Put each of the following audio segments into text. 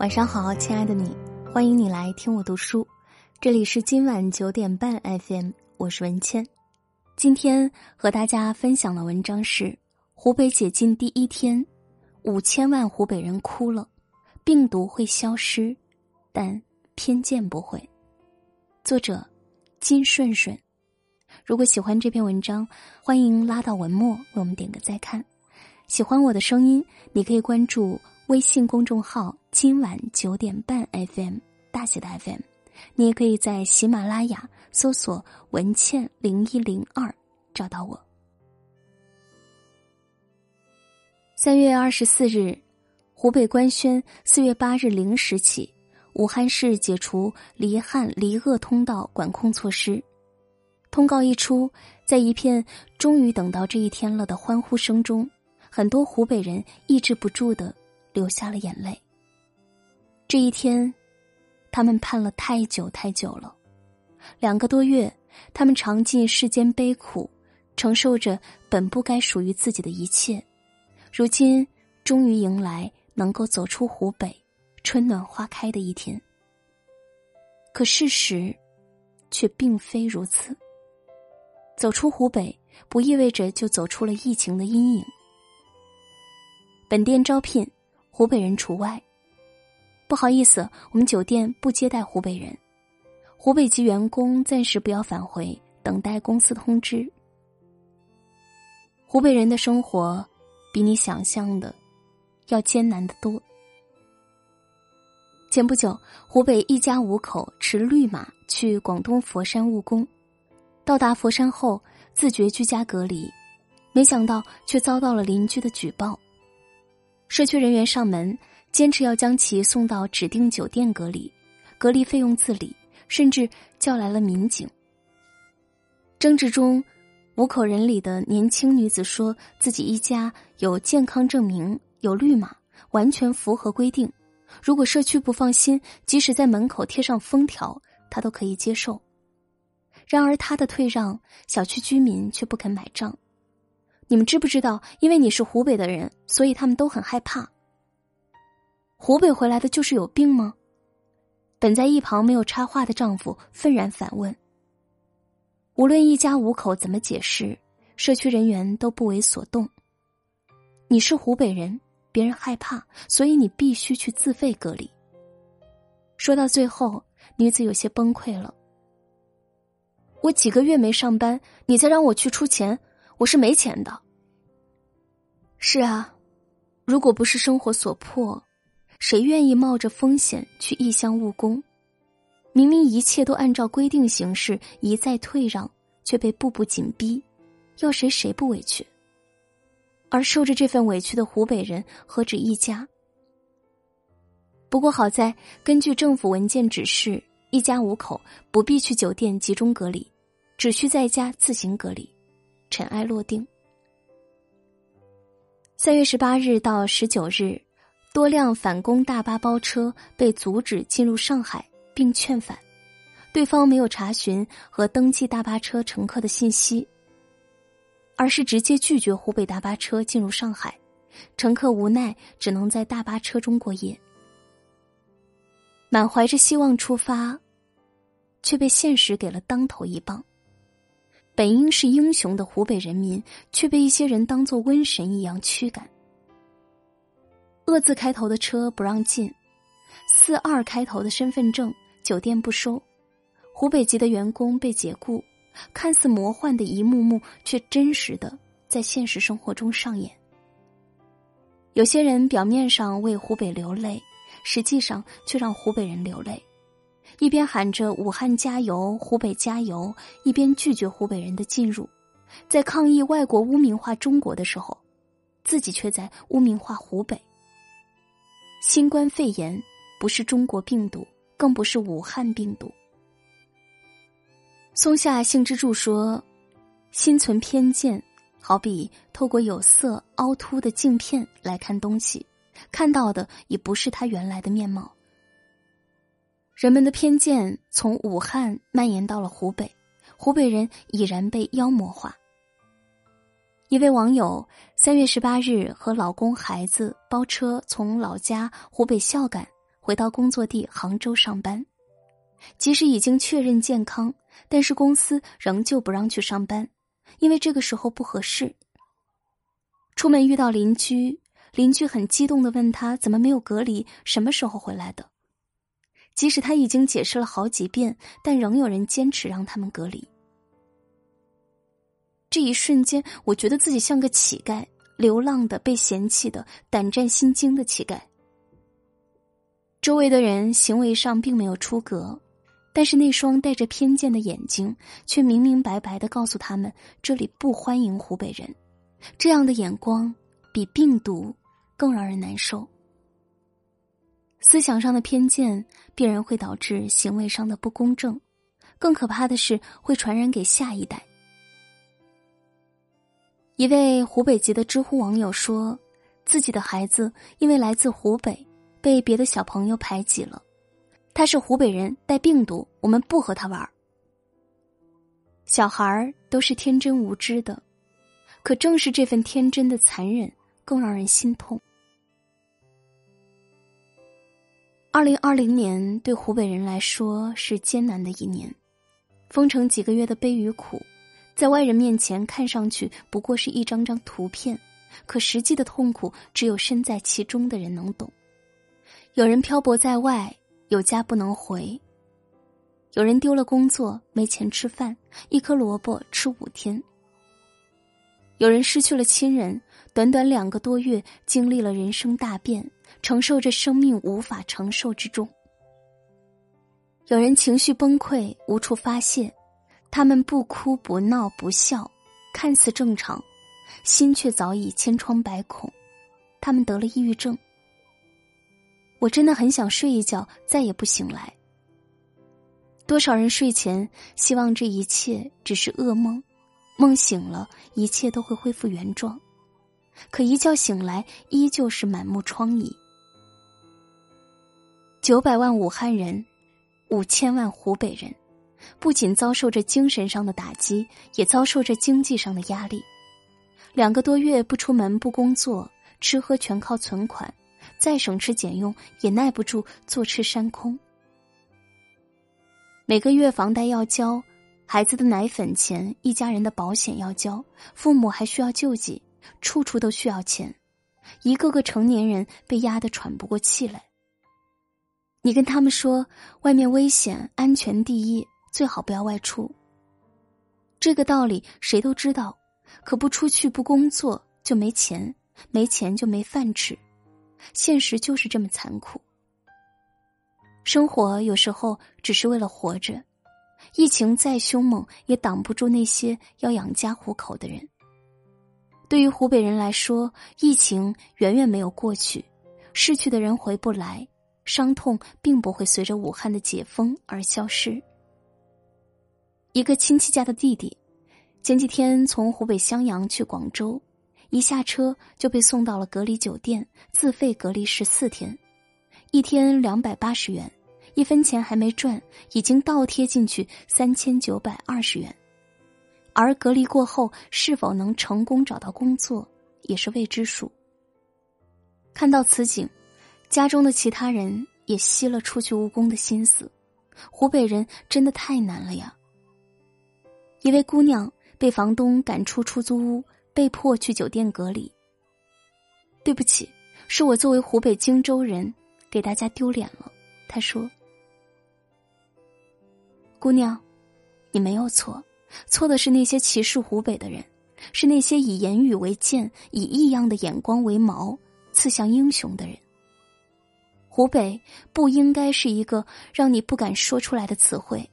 晚上好，亲爱的你，欢迎你来听我读书。这里是今晚九点半 FM，我是文倩。今天和大家分享的文章是：湖北解禁第一天，五千万湖北人哭了，病毒会消失，但偏见不会。作者金顺顺。如果喜欢这篇文章，欢迎拉到文末为我们点个再看。喜欢我的声音，你可以关注。微信公众号今晚九点半 FM 大写的 FM，你也可以在喜马拉雅搜索文倩零一零二找到我。三月二十四日，湖北官宣四月八日零时起，武汉市解除离汉离鄂通道管控措施。通告一出，在一片终于等到这一天了的欢呼声中，很多湖北人抑制不住的。流下了眼泪。这一天，他们盼了太久太久了，两个多月，他们尝尽世间悲苦，承受着本不该属于自己的一切，如今终于迎来能够走出湖北，春暖花开的一天。可事实，却并非如此。走出湖北，不意味着就走出了疫情的阴影。本店招聘。湖北人除外。不好意思，我们酒店不接待湖北人。湖北籍员工暂时不要返回，等待公司通知。湖北人的生活比你想象的要艰难的多。前不久，湖北一家五口持绿码去广东佛山务工，到达佛山后自觉居家隔离，没想到却遭到了邻居的举报。社区人员上门，坚持要将其送到指定酒店隔离，隔离费用自理，甚至叫来了民警。争执中，五口人里的年轻女子说自己一家有健康证明、有绿码，完全符合规定。如果社区不放心，即使在门口贴上封条，她都可以接受。然而，她的退让，小区居民却不肯买账。你们知不知道？因为你是湖北的人，所以他们都很害怕。湖北回来的就是有病吗？本在一旁没有插话的丈夫愤然反问。无论一家五口怎么解释，社区人员都不为所动。你是湖北人，别人害怕，所以你必须去自费隔离。说到最后，女子有些崩溃了。我几个月没上班，你再让我去出钱。我是没钱的。是啊，如果不是生活所迫，谁愿意冒着风险去异乡务工？明明一切都按照规定行事，一再退让，却被步步紧逼，要谁谁不委屈？而受着这份委屈的湖北人何止一家？不过好在，根据政府文件指示，一家五口不必去酒店集中隔离，只需在家自行隔离。尘埃落定。三月十八日到十九日，多辆返工大巴包车被阻止进入上海，并劝返。对方没有查询和登记大巴车乘客的信息，而是直接拒绝湖北大巴车进入上海。乘客无奈只能在大巴车中过夜。满怀着希望出发，却被现实给了当头一棒。本应是英雄的湖北人民，却被一些人当作瘟神一样驱赶。恶字开头的车不让进，四二开头的身份证酒店不收，湖北籍的员工被解雇，看似魔幻的一幕幕，却真实的在现实生活中上演。有些人表面上为湖北流泪，实际上却让湖北人流泪。一边喊着“武汉加油，湖北加油”，一边拒绝湖北人的进入，在抗议外国污名化中国的时候，自己却在污名化湖北。新冠肺炎不是中国病毒，更不是武汉病毒。松下幸之助说：“心存偏见，好比透过有色凹凸的镜片来看东西，看到的已不是他原来的面貌。”人们的偏见从武汉蔓延到了湖北，湖北人已然被妖魔化。一位网友三月十八日和老公、孩子包车从老家湖北孝感回到工作地杭州上班。即使已经确认健康，但是公司仍旧不让去上班，因为这个时候不合适。出门遇到邻居，邻居很激动的问他怎么没有隔离，什么时候回来的？即使他已经解释了好几遍，但仍有人坚持让他们隔离。这一瞬间，我觉得自己像个乞丐，流浪的、被嫌弃的、胆战心惊的乞丐。周围的人行为上并没有出格。但是那双带着偏见的眼睛，却明明白白的告诉他们，这里不欢迎湖北人。这样的眼光比病毒更让人难受。思想上的偏见必然会导致行为上的不公正，更可怕的是会传染给下一代。一位湖北籍的知乎网友说，自己的孩子因为来自湖北，被别的小朋友排挤了。他是湖北人，带病毒，我们不和他玩小孩儿都是天真无知的，可正是这份天真的残忍，更让人心痛。二零二零年对湖北人来说是艰难的一年，封城几个月的悲与苦，在外人面前看上去不过是一张张图片，可实际的痛苦只有身在其中的人能懂。有人漂泊在外。有家不能回，有人丢了工作没钱吃饭，一颗萝卜吃五天；有人失去了亲人，短短两个多月经历了人生大变，承受着生命无法承受之重；有人情绪崩溃无处发泄，他们不哭不闹不笑，看似正常，心却早已千疮百孔，他们得了抑郁症。我真的很想睡一觉，再也不醒来。多少人睡前希望这一切只是噩梦，梦醒了，一切都会恢复原状，可一觉醒来，依旧是满目疮痍。九百万武汉人，五千万湖北人，不仅遭受着精神上的打击，也遭受着经济上的压力。两个多月不出门、不工作，吃喝全靠存款。再省吃俭用也耐不住坐吃山空。每个月房贷要交，孩子的奶粉钱，一家人的保险要交，父母还需要救济，处处都需要钱，一个个成年人被压得喘不过气来。你跟他们说外面危险，安全第一，最好不要外出。这个道理谁都知道，可不出去不工作就没钱，没钱就没饭吃。现实就是这么残酷。生活有时候只是为了活着，疫情再凶猛也挡不住那些要养家糊口的人。对于湖北人来说，疫情远远没有过去，逝去的人回不来，伤痛并不会随着武汉的解封而消失。一个亲戚家的弟弟，前几天从湖北襄阳去广州。一下车就被送到了隔离酒店，自费隔离十四天，一天两百八十元，一分钱还没赚，已经倒贴进去三千九百二十元。而隔离过后是否能成功找到工作，也是未知数。看到此景，家中的其他人也吸了出去务工的心思。湖北人真的太难了呀！一位姑娘被房东赶出出租屋。被迫去酒店隔离。对不起，是我作为湖北荆州人给大家丢脸了。她说：“姑娘，你没有错，错的是那些歧视湖北的人，是那些以言语为剑、以异样的眼光为矛刺向英雄的人。湖北不应该是一个让你不敢说出来的词汇，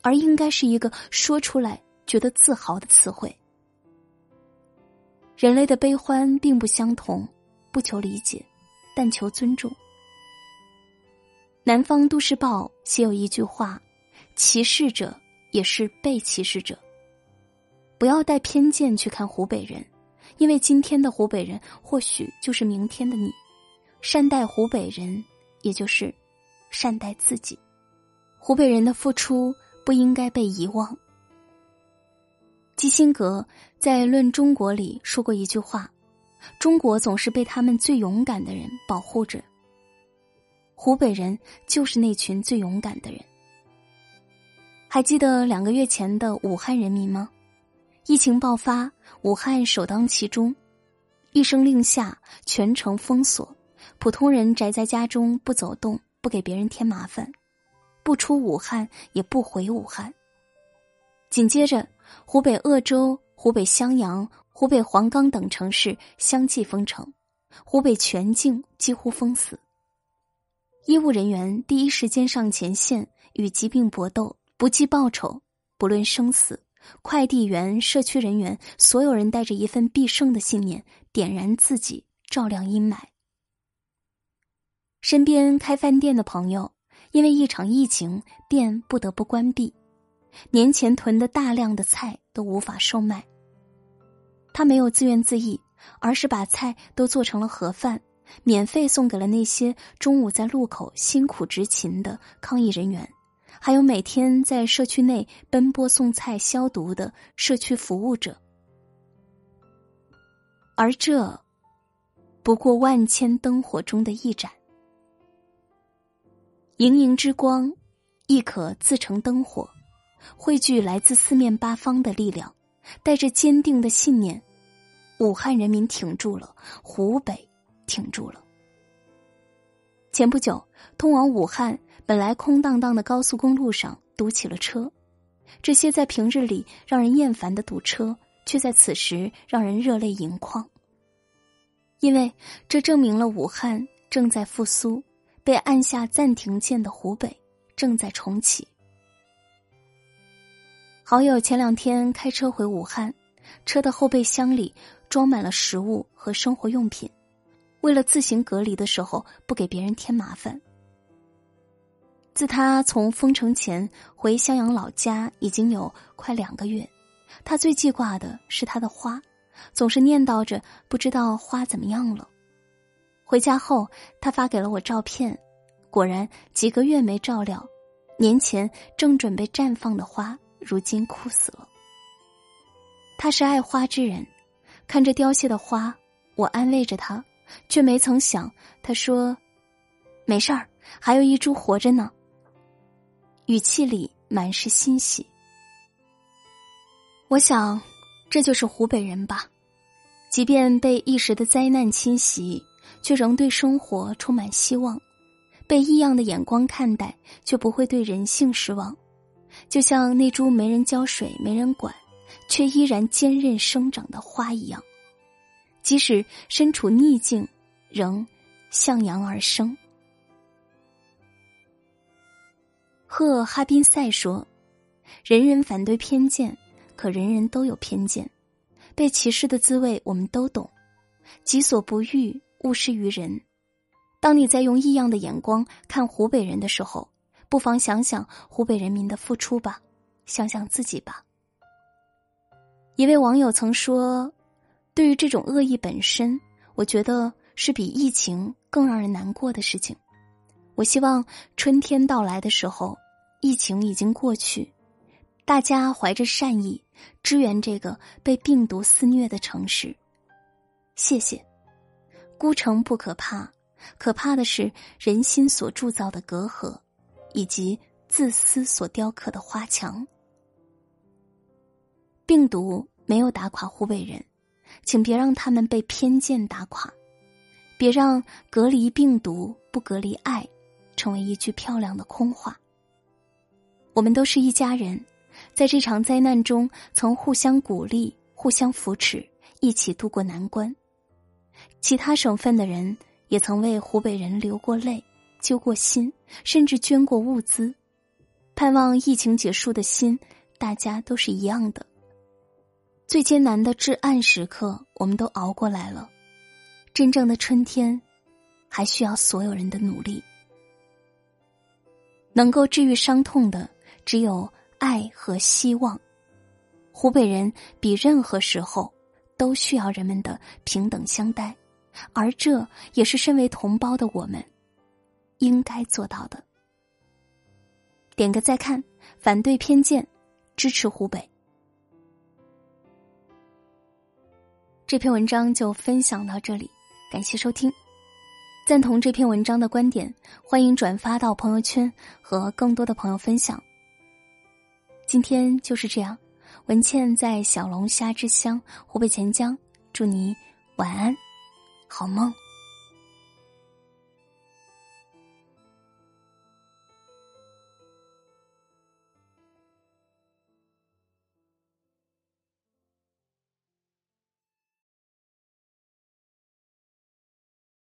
而应该是一个说出来觉得自豪的词汇。”人类的悲欢并不相同，不求理解，但求尊重。南方都市报写有一句话：“歧视者也是被歧视者。”不要带偏见去看湖北人，因为今天的湖北人或许就是明天的你。善待湖北人，也就是善待自己。湖北人的付出不应该被遗忘。基辛格在《论中国》里说过一句话：“中国总是被他们最勇敢的人保护着。”湖北人就是那群最勇敢的人。还记得两个月前的武汉人民吗？疫情爆发，武汉首当其冲，一声令下，全城封锁，普通人宅在家中不走动，不给别人添麻烦，不出武汉也不回武汉。紧接着，湖北鄂州、湖北襄阳、湖北黄冈等城市相继封城，湖北全境几乎封死。医务人员第一时间上前线与疾病搏斗，不计报酬，不论生死。快递员、社区人员，所有人带着一份必胜的信念，点燃自己，照亮阴霾。身边开饭店的朋友，因为一场疫情，店不得不关闭。年前囤的大量的菜都无法售卖。他没有自怨自艾，而是把菜都做成了盒饭，免费送给了那些中午在路口辛苦执勤的抗疫人员，还有每天在社区内奔波送菜消毒的社区服务者。而这，不过万千灯火中的一盏，盈盈之光，亦可自成灯火。汇聚来自四面八方的力量，带着坚定的信念，武汉人民挺住了，湖北挺住了。前不久，通往武汉本来空荡荡的高速公路上堵起了车，这些在平日里让人厌烦的堵车，却在此时让人热泪盈眶，因为这证明了武汉正在复苏，被按下暂停键的湖北正在重启。好友前两天开车回武汉，车的后备箱里装满了食物和生活用品，为了自行隔离的时候不给别人添麻烦。自他从封城前回襄阳老家已经有快两个月，他最记挂的是他的花，总是念叨着不知道花怎么样了。回家后，他发给了我照片，果然几个月没照料，年前正准备绽放的花。如今枯死了。他是爱花之人，看着凋谢的花，我安慰着他，却没曾想，他说：“没事儿，还有一株活着呢。”语气里满是欣喜。我想，这就是湖北人吧，即便被一时的灾难侵袭，却仍对生活充满希望；被异样的眼光看待，却不会对人性失望。就像那株没人浇水、没人管，却依然坚韧生长的花一样，即使身处逆境，仍向阳而生。赫哈宾塞说：“人人反对偏见，可人人都有偏见。被歧视的滋味我们都懂。己所不欲，勿施于人。当你在用异样的眼光看湖北人的时候。”不妨想想湖北人民的付出吧，想想自己吧。一位网友曾说：“对于这种恶意本身，我觉得是比疫情更让人难过的事情。我希望春天到来的时候，疫情已经过去，大家怀着善意支援这个被病毒肆虐的城市。谢谢。孤城不可怕，可怕的是人心所铸造的隔阂。”以及自私所雕刻的花墙。病毒没有打垮湖北人，请别让他们被偏见打垮，别让隔离病毒不隔离爱，成为一句漂亮的空话。我们都是一家人，在这场灾难中曾互相鼓励、互相扶持，一起度过难关。其他省份的人也曾为湖北人流过泪。揪过心，甚至捐过物资，盼望疫情结束的心，大家都是一样的。最艰难的至暗时刻，我们都熬过来了。真正的春天，还需要所有人的努力。能够治愈伤痛的，只有爱和希望。湖北人比任何时候都需要人们的平等相待，而这也是身为同胞的我们。应该做到的。点个再看，反对偏见，支持湖北。这篇文章就分享到这里，感谢收听。赞同这篇文章的观点，欢迎转发到朋友圈和更多的朋友分享。今天就是这样，文倩在小龙虾之乡湖北潜江，祝你晚安，好梦。